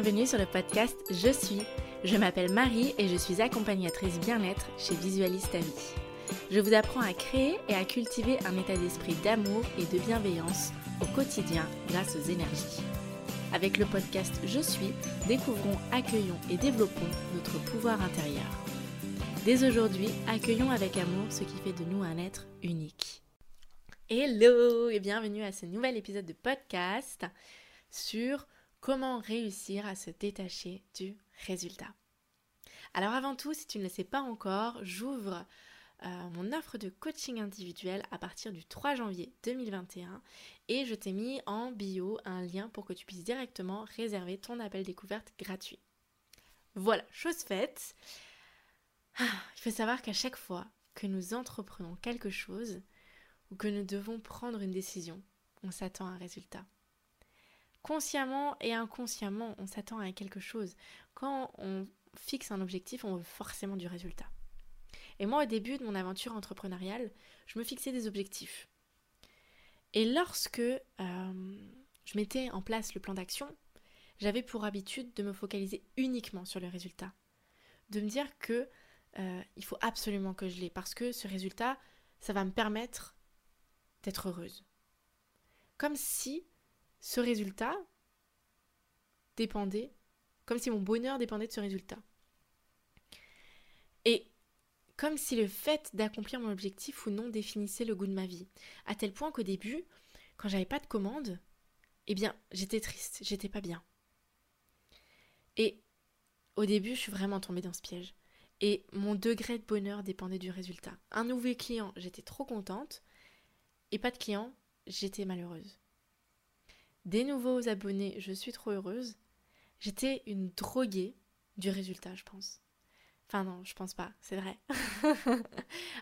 bienvenue sur le podcast Je suis. Je m'appelle Marie et je suis accompagnatrice bien-être chez Visualiste vie. Je vous apprends à créer et à cultiver un état d'esprit d'amour et de bienveillance au quotidien grâce aux énergies. Avec le podcast Je suis, découvrons, accueillons et développons notre pouvoir intérieur. Dès aujourd'hui, accueillons avec amour ce qui fait de nous un être unique. Hello et bienvenue à ce nouvel épisode de podcast sur comment réussir à se détacher du résultat. Alors avant tout, si tu ne le sais pas encore, j'ouvre euh, mon offre de coaching individuel à partir du 3 janvier 2021 et je t'ai mis en bio un lien pour que tu puisses directement réserver ton appel découverte gratuit. Voilà, chose faite. Ah, il faut savoir qu'à chaque fois que nous entreprenons quelque chose ou que nous devons prendre une décision, on s'attend à un résultat consciemment et inconsciemment, on s'attend à quelque chose. Quand on fixe un objectif, on veut forcément du résultat. Et moi, au début de mon aventure entrepreneuriale, je me fixais des objectifs. Et lorsque euh, je mettais en place le plan d'action, j'avais pour habitude de me focaliser uniquement sur le résultat. De me dire que euh, il faut absolument que je l'ai parce que ce résultat, ça va me permettre d'être heureuse. Comme si ce résultat dépendait, comme si mon bonheur dépendait de ce résultat. Et comme si le fait d'accomplir mon objectif ou non définissait le goût de ma vie. À tel point qu'au début, quand j'avais pas de commande, eh bien, j'étais triste, j'étais pas bien. Et au début, je suis vraiment tombée dans ce piège. Et mon degré de bonheur dépendait du résultat. Un nouveau client, j'étais trop contente. Et pas de client, j'étais malheureuse des nouveaux abonnés, je suis trop heureuse. J'étais une droguée du résultat, je pense. Enfin non, je pense pas, c'est vrai.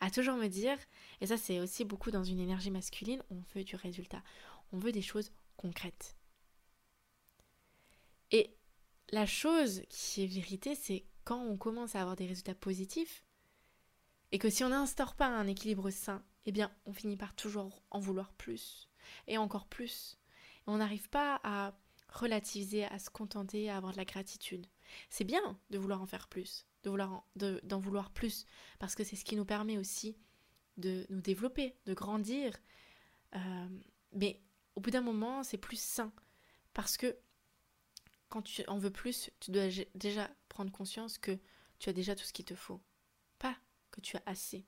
à toujours me dire, et ça c'est aussi beaucoup dans une énergie masculine, on veut du résultat. On veut des choses concrètes. Et la chose qui est vérité, c'est quand on commence à avoir des résultats positifs, et que si on n'instaure pas un équilibre sain, eh bien on finit par toujours en vouloir plus, et encore plus, on n'arrive pas à relativiser, à se contenter, à avoir de la gratitude. C'est bien de vouloir en faire plus, de vouloir d'en vouloir plus, parce que c'est ce qui nous permet aussi de nous développer, de grandir. Euh, mais au bout d'un moment, c'est plus sain, parce que quand tu en veux plus, tu dois déjà prendre conscience que tu as déjà tout ce qu'il te faut, pas que tu as assez.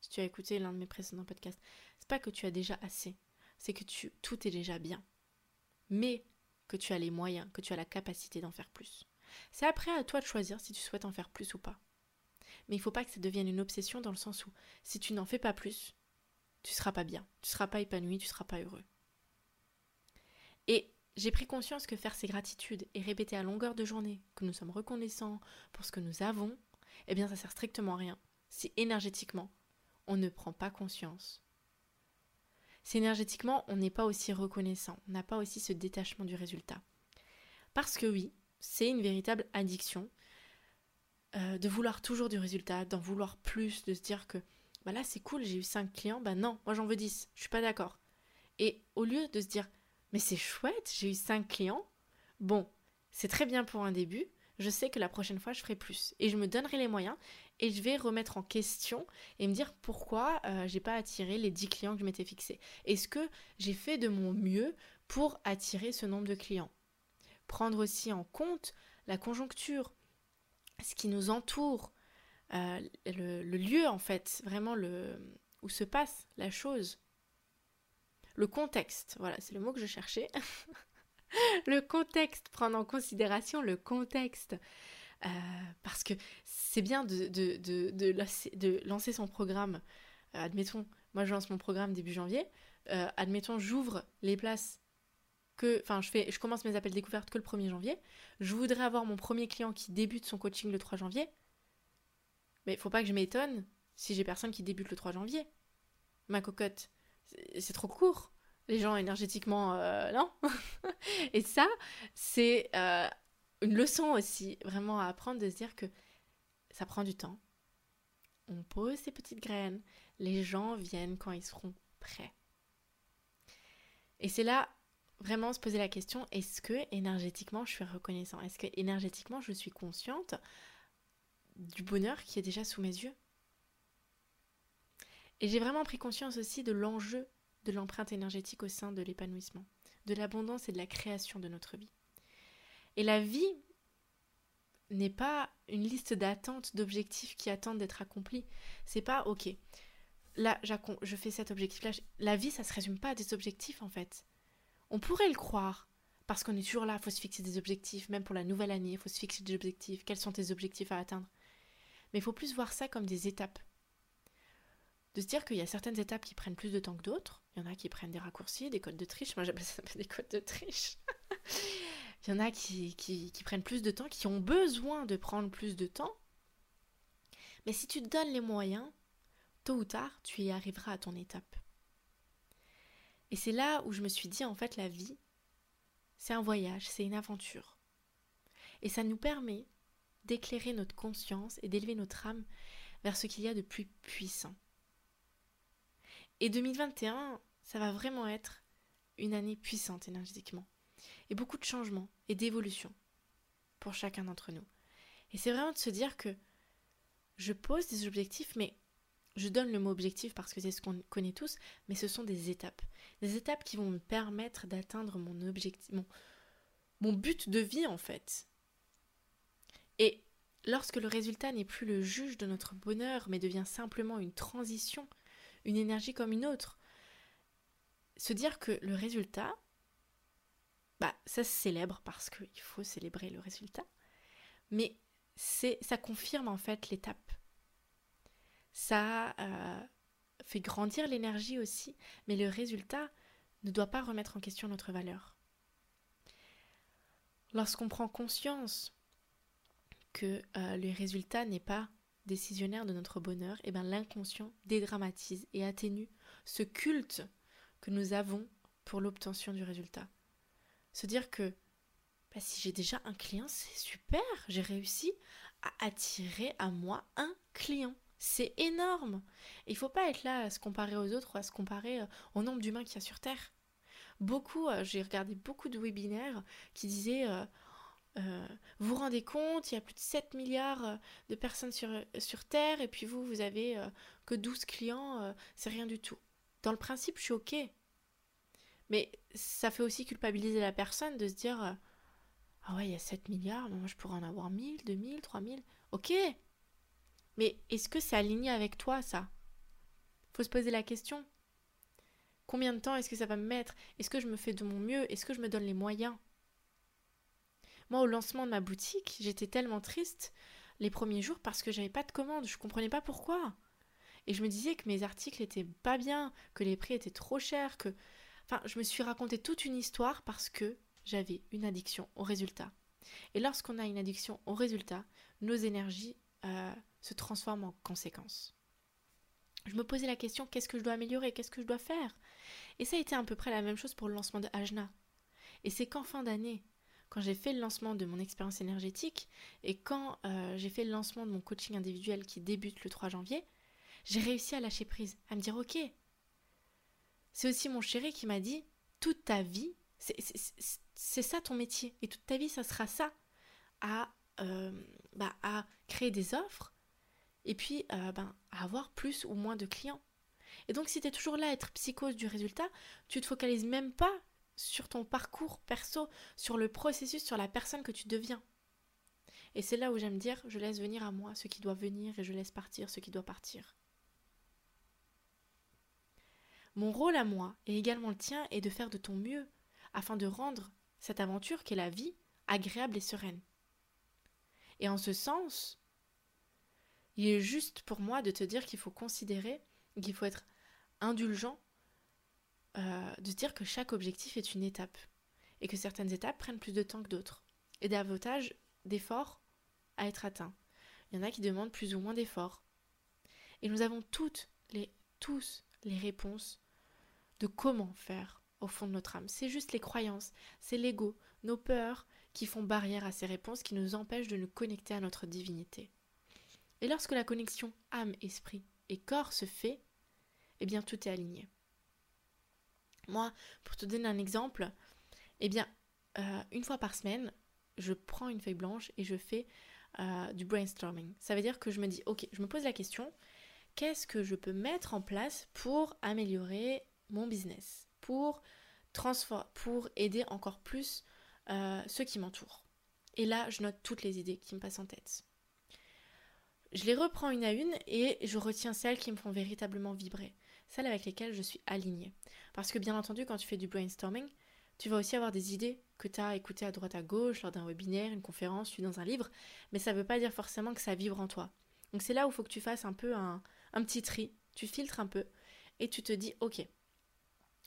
Si tu as écouté l'un de mes précédents podcasts, c'est pas que tu as déjà assez, c'est que tout est déjà bien. Mais que tu as les moyens, que tu as la capacité d'en faire plus. C'est après à toi de choisir si tu souhaites en faire plus ou pas. Mais il ne faut pas que ça devienne une obsession dans le sens où si tu n'en fais pas plus, tu ne seras pas bien, tu ne seras pas épanoui, tu ne seras pas heureux. Et j'ai pris conscience que faire ces gratitudes et répéter à longueur de journée que nous sommes reconnaissants pour ce que nous avons, eh bien ça sert strictement à rien si énergétiquement on ne prend pas conscience c'est énergétiquement, on n'est pas aussi reconnaissant, on n'a pas aussi ce détachement du résultat. Parce que oui, c'est une véritable addiction euh, de vouloir toujours du résultat, d'en vouloir plus, de se dire que bah là c'est cool, j'ai eu 5 clients, bah non, moi j'en veux 10, je suis pas d'accord. Et au lieu de se dire mais c'est chouette, j'ai eu 5 clients, bon, c'est très bien pour un début, je sais que la prochaine fois je ferai plus et je me donnerai les moyens et je vais remettre en question et me dire pourquoi euh, j'ai pas attiré les 10 clients que je m'étais fixé. Est-ce que j'ai fait de mon mieux pour attirer ce nombre de clients? Prendre aussi en compte la conjoncture, ce qui nous entoure, euh, le, lieu en fait, vraiment le, où se passe la chose. Le contexte, voilà, c'est le mot que je cherchais. le contexte, prendre en considération le contexte. Euh, parce que c'est bien de, de, de, lancer son programme. Euh, admettons, moi je lance mon programme début janvier. Euh, admettons, j'ouvre les places que. Enfin, je, je commence mes appels découvertes que le 1er janvier. Je voudrais avoir mon premier client qui débute son coaching le 3 janvier. Mais il faut pas que je m'étonne si j'ai personne qui débute le 3 janvier. Ma cocotte, c'est trop court. Les gens énergétiquement, non. Et ça, c'est une leçon aussi vraiment à apprendre de se dire que ça prend du temps. On pose ces petites graines, les gens viennent quand ils seront prêts. Et c'est là vraiment se poser la question est-ce que énergétiquement je suis reconnaissant? Est-ce que énergétiquement je suis consciente du bonheur qui est déjà sous mes yeux? Et j'ai vraiment pris conscience aussi de l'enjeu de l'empreinte énergétique au sein de l'épanouissement, de l'abondance et de la création de notre vie. Et la vie n'est pas une liste d'attentes, d'objectifs qui attendent d'être accomplis. C'est pas ok. Là, je fais cet objectif-là. La vie, ça se résume pas à des objectifs en fait. On pourrait le croire, parce qu'on est toujours là, il faut se fixer des objectifs, même pour la nouvelle année, il faut se fixer des objectifs. Quels sont tes objectifs à atteindre Mais il faut plus voir ça comme des étapes. De se dire qu'il y a certaines étapes qui prennent plus de temps que d'autres. Il y en a qui prennent des raccourcis, des codes de triche. Moi, j'appelle ça des codes de triche. Il y en a qui, prennent plus de temps, qui ont besoin de prendre plus de temps. Mais si tu te donnes les moyens, tôt ou tard, tu y arriveras à ton étape. Et c'est là où je me suis dit, en fait, la vie, c'est un voyage, c'est une aventure. Et ça nous permet d'éclairer notre conscience et d'élever notre âme vers ce qu'il y a de plus puissant. Et 2021, ça va vraiment être une année puissante énergétiquement et beaucoup de changements et d'évolutions pour chacun d'entre nous. Et c'est vraiment de se dire que je pose des objectifs, mais je donne le mot objectif parce que c'est ce qu'on connaît tous, mais ce sont des étapes. Des étapes qui vont me permettre d'atteindre mon objectif, mon, but de vie en fait. Et lorsque le résultat n'est plus le juge de notre bonheur, mais devient simplement une transition, une énergie comme une autre, se dire que le résultat, bah, ça se célèbre parce qu'il faut célébrer le résultat. Mais c'est, ça confirme en fait l'étape. Ça euh, fait grandir l'énergie aussi, mais le résultat ne doit pas remettre en question notre valeur. Lorsqu'on prend conscience que euh, le résultat n'est pas décisionnaire de notre bonheur, eh ben l'inconscient dédramatise et atténue ce culte que nous avons pour l'obtention du résultat se dire que bah, si j'ai déjà un client, c'est super, j'ai réussi à attirer à moi un client. C'est énorme. Il il faut pas être là à se comparer aux autres ou à se comparer euh, au nombre d'humains qu'il y a sur Terre. Beaucoup, euh, j'ai regardé beaucoup de webinaires qui disaient euh, vous vous rendez compte, il y a plus de 7 milliards de personnes sur, sur Terre et puis vous, vous avez que 12 clients, c'est rien du tout. Dans le principe, je suis OK. Mais ça fait aussi culpabiliser la personne de se dire euh, Ah ouais, il y a 7 milliards, mais moi je pourrais en avoir 1000, 2000, 3000. Ok. Mais est-ce que c'est aligné avec toi ça? Faut se poser la question. Combien de temps est-ce que ça va me mettre? Est-ce que je me fais de mon mieux? Est-ce que je me donne les moyens? Moi, au lancement de ma boutique, j'étais tellement triste les premiers jours parce que j'avais pas de commandes. Je comprenais pas pourquoi. Et je me disais que mes articles étaient pas bien, que les prix étaient trop chers, que Je me suis raconté toute une histoire parce que j'avais une addiction au résultat. Et lorsqu'on a une addiction au résultat, nos énergies euh, se transforment en conséquence. Je me posais la question qu'est-ce que je dois améliorer? Qu'est-ce que je dois faire? Et ça a été à peu près la même chose pour le lancement de Ajna. Et c'est qu'en fin d'année, quand j'ai fait le lancement de mon expérience énergétique et quand euh, j'ai fait le lancement de mon coaching individuel qui débute le 3 janvier, j'ai réussi à lâcher prise, à me dire ok, c'est aussi mon chéri qui m'a dit toute ta vie, c'est ça ton métier. Et toute ta vie, ça sera ça. À, euh, bah, à créer des offres et puis euh, ben, à avoir plus ou moins de clients. Et donc, si tu es toujours là à être psychose du résultat, tu te focalises même pas sur ton parcours perso, sur le processus, sur la personne que tu deviens. Et c'est là où j'aime dire, je laisse venir à moi ce qui doit venir et je laisse partir ce qui doit partir. Mon rôle à moi, et également le tien, est de faire de ton mieux, afin de rendre cette aventure qu'est la vie agréable et sereine. Et en ce sens, il est juste pour moi de te dire qu'il faut considérer, qu'il faut être indulgent, euh, de dire que chaque objectif est une étape, et que certaines étapes prennent plus de temps que d'autres, et davantage d'efforts à être atteints. Il y en a qui demandent plus ou moins d'efforts. Et nous avons toutes les, tous les réponses de comment faire au fond de notre âme. C'est juste les croyances, c'est l'ego, nos peurs qui font barrière à ces réponses, qui nous empêchent de nous connecter à notre divinité. Et lorsque la connexion âme, esprit et corps se fait, eh bien tout est aligné. Moi, pour te donner un exemple, Eh bien, euh, une fois par semaine, je prends une feuille blanche et je fais euh, du brainstorming. Ça veut dire que je me dis, ok, je me pose la question, qu'est-ce que je peux mettre en place pour améliorer mon business, pour, pour aider encore plus euh, ceux qui m'entourent. Et là, je note toutes les idées qui me passent en tête. Je les reprends une à une et je retiens celles qui me font véritablement vibrer, celles avec lesquelles je suis alignée. Parce que bien entendu, quand tu fais du brainstorming, tu vas aussi avoir des idées que tu as écoutées à droite à gauche lors d'un webinaire, une conférence, lu dans un livre, mais ça ne veut pas dire forcément que ça vibre en toi. Donc c'est là où il faut que tu fasses un peu un petit tri, tu filtres un peu et tu te dis ok,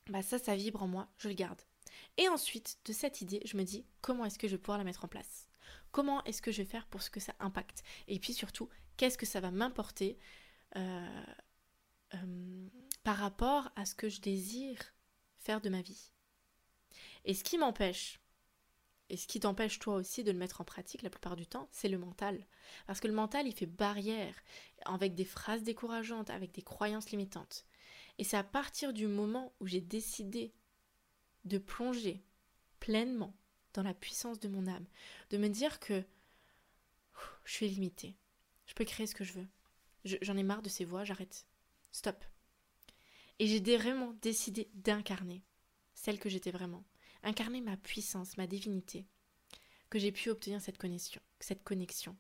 bah ça ça vibre en moi, je le garde. Et ensuite de cette idée, je me dis comment est-ce que je vais pouvoir la mettre en place? Comment est-ce que je vais faire pour ce que ça impacte? Et puis surtout, qu'est-ce que ça va m'importer euh, euh, par rapport à ce que je désire faire de ma vie? Et ce qui m'empêche, et ce qui t'empêche toi aussi de le mettre en pratique la plupart du temps, c'est le mental. Parce que le mental, il fait barrière avec des phrases décourageantes, avec des croyances limitantes. Et c'est à partir du moment où j'ai décidé de plonger pleinement dans la puissance de mon âme, de me dire que je suis limitée, je peux créer ce que je veux. J'en ai marre de ces voix, j'arrête. Stop. Et j'ai vraiment décidé d'incarner celle que j'étais vraiment, incarner ma puissance, ma divinité, que j'ai pu obtenir cette connexion, cette connexion.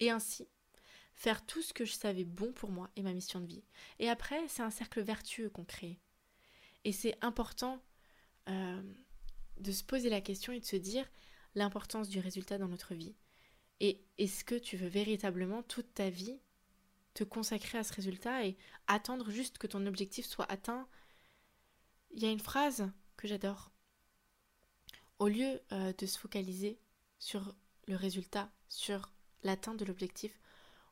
Et ainsi, faire tout ce que je savais bon pour moi et ma mission de vie. Et après, c'est un cercle vertueux qu'on crée. Et c'est important euh, de se poser la question et de se dire l'importance du résultat dans notre vie. Et est-ce que tu veux véritablement toute ta vie te consacrer à ce résultat et attendre juste que ton objectif soit atteint? Il y a une phrase que j'adore. Au lieu euh, de se focaliser sur le résultat, sur l'atteinte de l'objectif,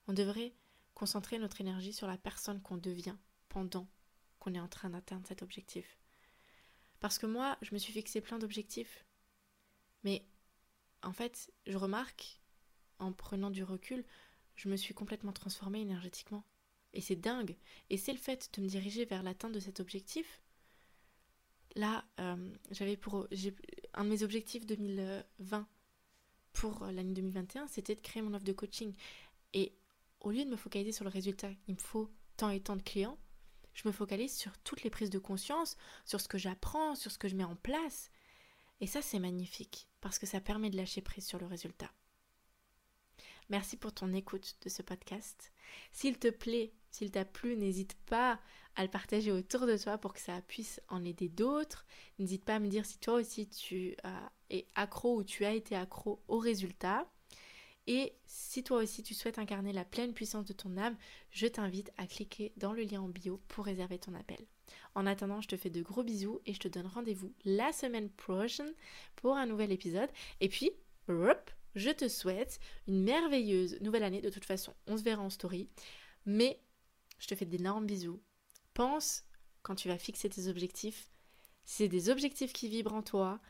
on devrait concentrer notre énergie sur la personne qu'on devient pendant qu'on est en train d'atteindre cet objectif. Parce que moi, je me suis fixé plein d'objectifs. Mais en fait, je remarque, en prenant du recul, je me suis complètement transformée énergétiquement. Et c'est dingue. Et c'est le fait de me diriger vers l'atteinte de cet objectif. Là, euh, j'avais pour. Un de mes objectifs 2020 pour l'année 2021, c'était de créer mon offre de coaching. Et au lieu de me focaliser sur le résultat, il me faut tant et tant de clients, je me focalise sur toutes les prises de conscience, sur ce que j'apprends, sur ce que je mets en place. Et ça, c'est magnifique, parce que ça permet de lâcher prise sur le résultat. Merci pour ton écoute de ce podcast. S'il te plaît, s'il t'a plu, n'hésite pas à le partager autour de toi pour que ça puisse en aider d'autres. N'hésite pas à me dire si toi aussi tu es accro ou tu as été accro au résultat. Et si toi aussi tu souhaites incarner la pleine puissance de ton âme, je t'invite à cliquer dans le lien en bio pour réserver ton appel. En attendant, je te fais de gros bisous et je te donne rendez-vous la semaine prochaine pour un nouvel épisode. Et puis, je te souhaite une merveilleuse nouvelle année. De toute façon, on se verra en story. Mais je te fais d'énormes bisous. Pense, quand tu vas fixer tes objectifs, c'est des objectifs qui vibrent en toi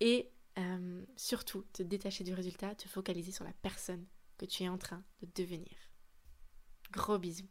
et euh, surtout, te détacher du résultat, te focaliser sur la personne que tu es en train de devenir. Gros bisous.